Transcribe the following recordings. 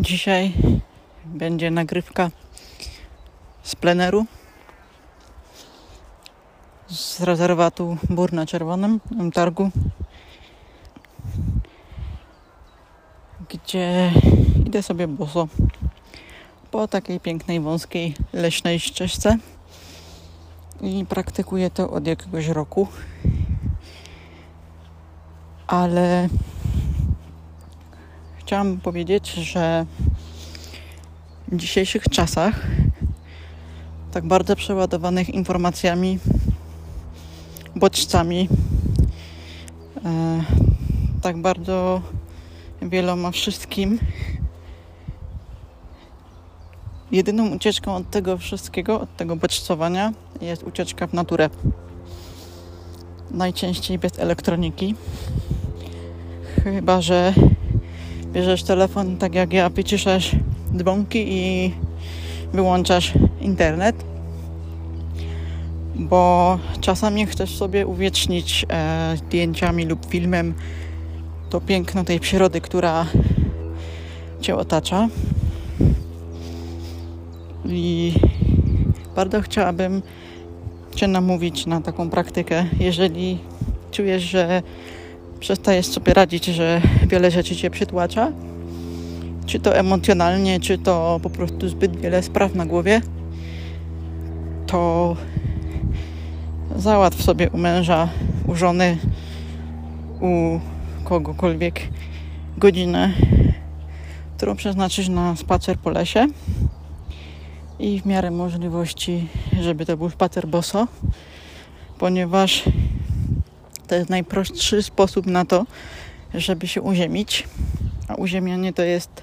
Dzisiaj będzie nagrywka z pleneru z rezerwatu Bór na Czerwonym, targu, gdzie idę sobie boso po takiej pięknej, wąskiej, leśnej ścieżce i praktykuję to od jakiegoś roku. Ale chciałam powiedzieć, że w dzisiejszych czasach, tak bardzo przeładowanych informacjami, bodźcami, e, tak bardzo wieloma wszystkim, jedyną ucieczką od tego wszystkiego, od tego bodźcowania jest ucieczka w naturę. Najczęściej bez elektroniki. Chyba, że bierzesz telefon tak jak ja, wyciszasz dzwonki i wyłączasz internet, bo czasami chcesz sobie uwiecznić e, zdjęciami lub filmem to piękno tej przyrody, która cię otacza. I bardzo chciałabym Cię namówić na taką praktykę, jeżeli czujesz, że przestajesz sobie radzić, że wiele rzeczy Cię przytłacza, czy to emocjonalnie, czy to po prostu zbyt wiele spraw na głowie, to załatw sobie u męża, u żony, u kogokolwiek godzinę, którą przeznaczysz na spacer po lesie i w miarę możliwości, żeby to był spacer boso, ponieważ to jest najprostszy sposób na to, żeby się uziemić. A uziemianie to jest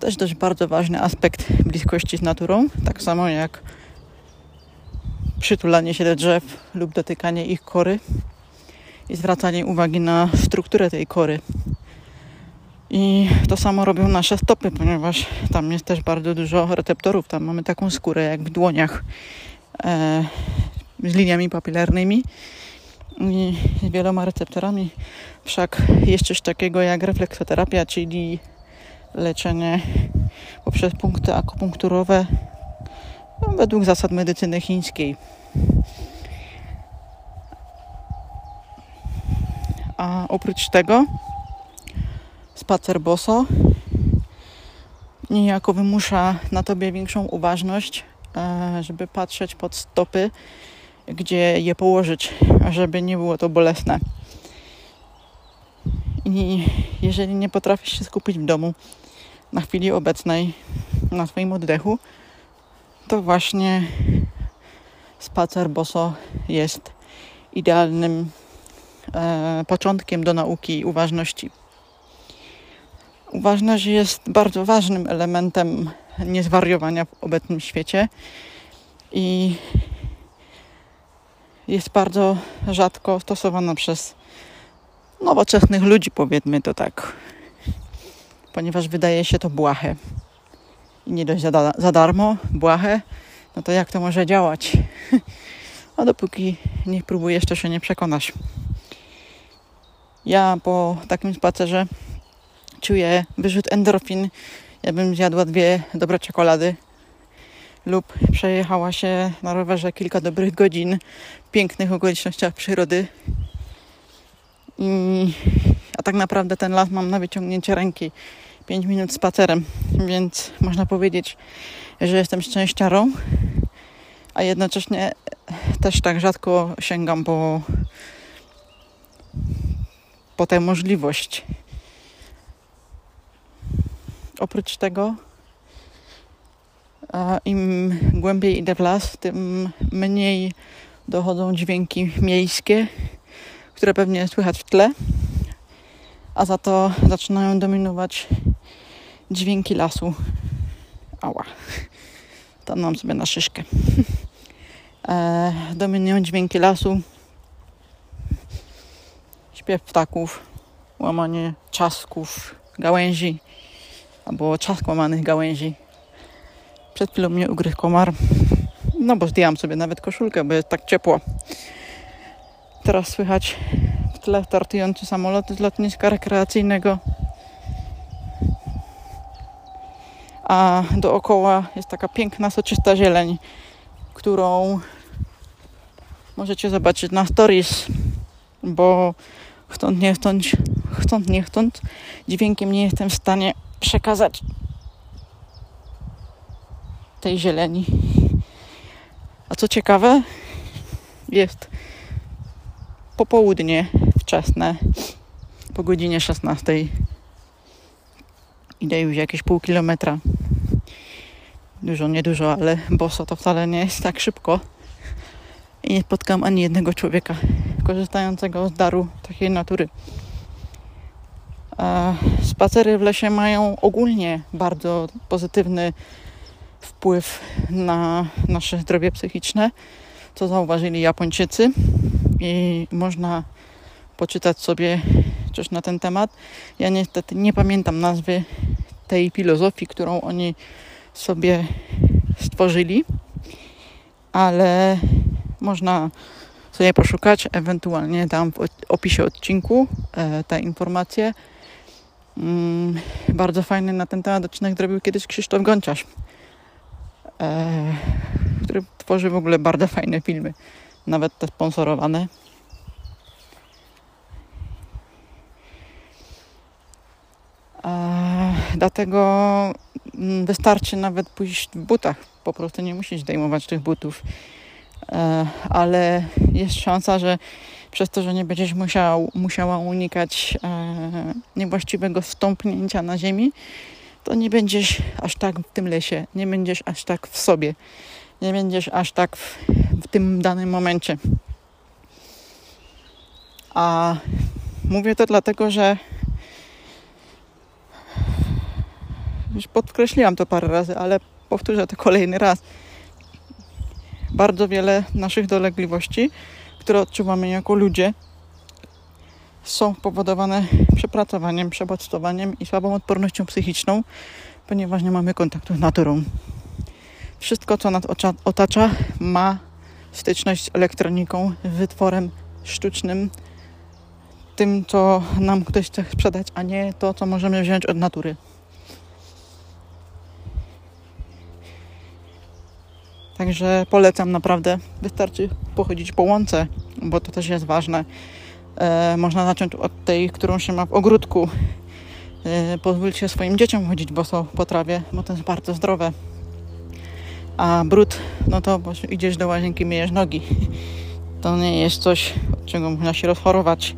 też dość bardzo ważny aspekt bliskości z naturą, tak samo jak przytulanie się do drzew lub dotykanie ich kory i zwracanie uwagi na strukturę tej kory. I to samo robią nasze stopy, ponieważ tam jest też bardzo dużo receptorów. Tam mamy taką skórę jak w dłoniach e, z liniami papilarnymi i z wieloma receptorami. Wszak jest coś takiego jak refleksoterapia, czyli leczenie poprzez punkty akupunkturowe według zasad medycyny chińskiej. A oprócz tego spacer boso niejako wymusza na tobie większą uważność, e, żeby patrzeć pod stopy, gdzie je położyć, żeby nie było to bolesne. I jeżeli nie potrafisz się skupić w domu na chwili obecnej, na swoim oddechu, to właśnie spacer boso jest idealnym e, początkiem do nauki uważności. Uważność jest bardzo ważnym elementem niezwariowania w obecnym świecie i jest bardzo rzadko stosowana przez nowoczesnych ludzi, powiedzmy to tak, ponieważ wydaje się to błahe. I nie dość za, za darmo, błahe, no to jak to może działać? A dopóki nie próbujesz, to się nie przekonasz. Ja po takim spacerze czuję wyrzut endorfin. Ja bym zjadła dwie dobre czekolady lub przejechała się na rowerze kilka dobrych godzin w pięknych okolicznościach przyrody. I, a tak naprawdę ten las mam na wyciągnięcie ręki. 5 minut spacerem, więc można powiedzieć, że jestem szczęściarą, a jednocześnie też tak rzadko sięgam po, po tę możliwość. Oprócz tego, im głębiej idę w las, tym mniej dochodzą dźwięki miejskie, które pewnie słychać w tle, a za to zaczynają dominować dźwięki lasu. Ała. Stanąłem sobie na szyszkę. E, dominują dźwięki lasu, śpiew ptaków, łamanie czasków, gałęzi albo czask łamanych gałęzi. Przed chwilą mnie ugryzł komar. No bo zdjęłam sobie nawet koszulkę, bo jest tak ciepło. Teraz słychać w tle startujący samolot z lotniska rekreacyjnego. a dookoła jest taka piękna, soczysta zieleń, którą możecie zobaczyć na stories, bo chcąc nie chcąc, chcąc nie chcąc, dźwiękiem nie jestem w stanie przekazać tej zieleni. A co ciekawe, jest popołudnie wczesne, po godzinie 16. Idę już jakieś pół kilometra. Dużo, niedużo, ale boso to wcale nie jest tak szybko. I nie spotkam ani jednego człowieka korzystającego z daru takiej natury. Spacery w lesie mają ogólnie bardzo pozytywny wpływ na nasze zdrowie psychiczne, co zauważyli Japończycy i można poczytać sobie coś na ten temat. Ja niestety nie pamiętam nazwy tej filozofii, którą oni sobie stworzyli, ale można sobie poszukać, ewentualnie dam w opisie odcinku e, te informacje. Mm, bardzo fajny na ten temat odcinek zrobił kiedyś Krzysztof Gonciarz, który tworzy w ogóle bardzo fajne filmy, nawet te sponsorowane. E, dlatego mm, wystarczy nawet pójść w butach, po prostu nie musisz zdejmować tych butów. E, ale jest szansa, że przez to, że nie będziesz musiał, musiała unikać e, niewłaściwego wstąpnięcia na ziemi, to nie będziesz aż tak w tym lesie, nie będziesz aż tak w sobie, nie będziesz aż tak w, w tym danym momencie. A mówię to dlatego, że już podkreśliłam to parę razy, ale powtórzę to kolejny raz. Bardzo wiele naszych dolegliwości, które odczuwamy jako ludzie, są powodowane przepracowaniem, przebodźcowaniem i słabą odpornością psychiczną, ponieważ nie mamy kontaktu z naturą. Wszystko, co nas otacza, ma styczność z elektroniką, wytworem sztucznym, tym, co nam ktoś chce sprzedać, a nie to, co możemy wziąć od natury. Także polecam naprawdę. Wystarczy pochodzić po łące, bo to też jest ważne. E, można zacząć od tej, którą się ma w ogródku. E, pozwólcie swoim dzieciom chodzić boso po trawie, bo to jest bardzo zdrowe. A brud, no to idziesz do łazienki, myjesz nogi. To nie jest coś, od czego można się rozchorować.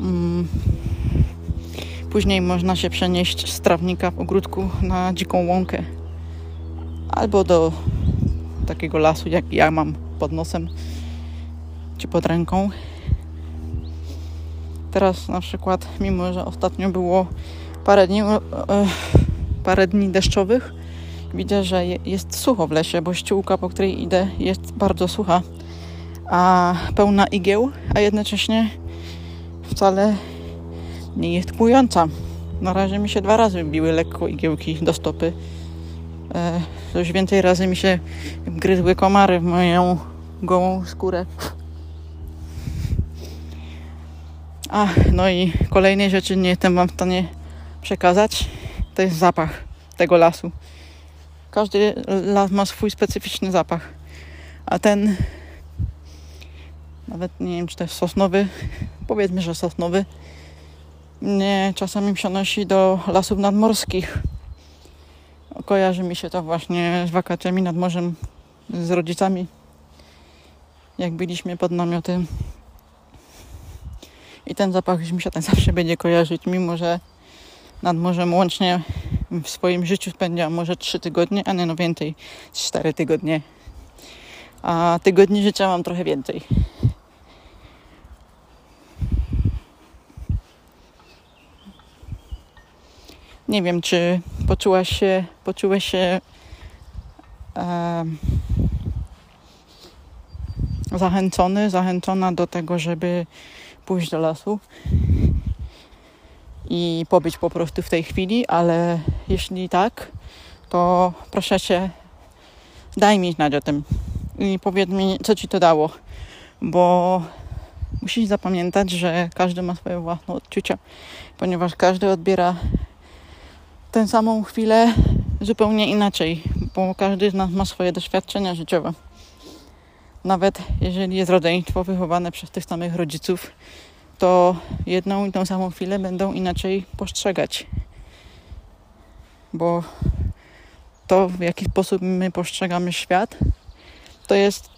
Mm. Później można się przenieść z trawnika w ogródku na dziką łąkę albo do takiego lasu, jak ja mam pod nosem czy pod ręką. Teraz na przykład, mimo że ostatnio było parę dni, e, parę dni deszczowych, widzę, że jest sucho w lesie, bo ściółka, po której idę, jest bardzo sucha, a pełna igieł, a jednocześnie wcale nie jest kłująca. Na razie mi się dwa razy biły lekko igiełki do stopy e, już więcej razy mi się gryzły komary w moją gołą skórę. A, no i kolejnej rzeczy nie jestem Wam w stanie przekazać. To jest zapach tego lasu. Każdy las ma swój specyficzny zapach. A ten, nawet nie wiem, czy to jest sosnowy, powiedzmy, że sosnowy, mnie czasami przenosi do lasów nadmorskich kojarzy mi się to właśnie z wakacjami nad morzem z rodzicami, jak byliśmy pod namiotem. I ten zapach mi się ten zawsze będzie kojarzyć, mimo że nad morzem łącznie w swoim życiu spędziłam może 3 tygodnie, a nie no więcej, 4 tygodnie. A tygodni życia mam trochę więcej. Nie wiem, czy poczułaś się, poczułeś się um, zachęcony, zachęcona do tego, żeby pójść do lasu i pobyć po prostu w tej chwili, ale jeśli tak, to proszę cię, daj mi znać o tym i powiedz mi, co ci to dało, bo musisz zapamiętać, że każdy ma swoje własne odczucia, ponieważ każdy odbiera tę samą chwilę zupełnie inaczej, bo każdy z nas ma swoje doświadczenia życiowe. Nawet jeżeli jest rodzeństwo wychowane przez tych samych rodziców, to jedną i tą samą chwilę będą inaczej postrzegać. Bo to, w jaki sposób my postrzegamy świat, to jest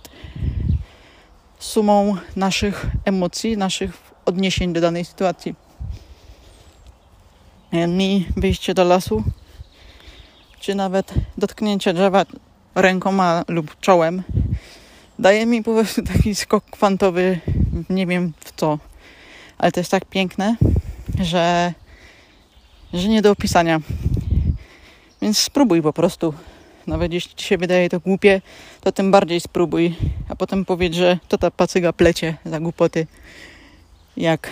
sumą naszych emocji, naszych odniesień do danej sytuacji. Mi wyjście do lasu, czy nawet dotknięcie drzewa rękoma lub czołem, daje mi po prostu taki skok kwantowy, nie wiem w co, ale to jest tak piękne, że, że nie do opisania. Więc spróbuj po prostu. Nawet jeśli ci się wydaje to głupie, to tym bardziej spróbuj, a potem powiedz, że to ta pacyga plecie za głupoty. Jak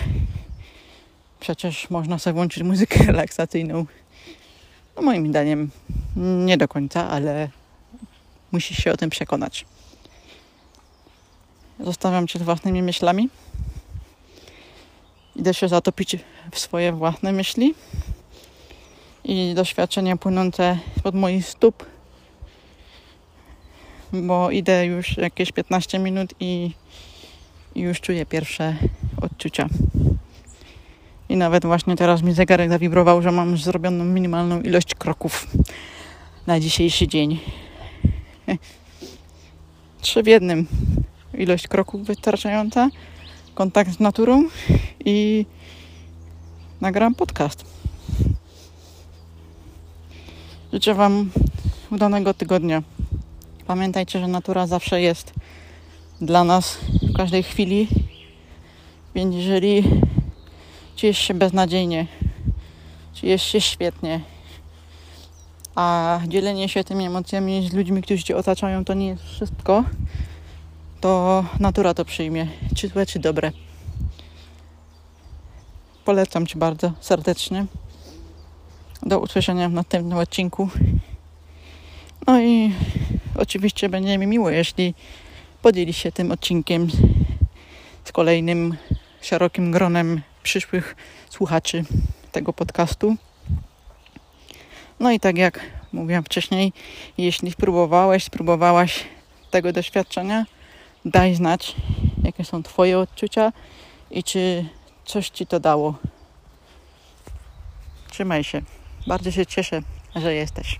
przecież można sobie włączyć muzykę relaksacyjną. No moim zdaniem nie do końca, ale musisz się o tym przekonać. Zostawiam cię własnymi myślami. Idę się zatopić w swoje własne myśli i doświadczenia płynące spod moich stóp, bo idę już jakieś 15 minut i, już czuję pierwsze odczucia. I nawet właśnie teraz mi zegarek zawibrował, że mam zrobioną minimalną ilość kroków na dzisiejszy dzień. Trzy w jednym. Ilość kroków wystarczająca, kontakt z naturą i nagram podcast. Życzę Wam udanego tygodnia. Pamiętajcie, że natura zawsze jest dla nas w każdej chwili. Więc jeżeli czujesz się beznadziejnie, czujesz się świetnie, a dzielenie się tymi emocjami z ludźmi, którzy cię otaczają, to nie jest wszystko, to natura to przyjmie, czy złe, czy dobre. Polecam Ci bardzo serdecznie. Do usłyszenia w następnym odcinku. No i oczywiście będzie mi miło, jeśli podzieli się tym odcinkiem z kolejnym szerokim gronem przyszłych słuchaczy tego podcastu. No i tak jak mówiłam wcześniej, jeśli spróbowałeś, spróbowałaś tego doświadczenia, daj znać, jakie są Twoje odczucia i czy coś Ci to dało. Trzymaj się. Bardzo się cieszę, że jesteś.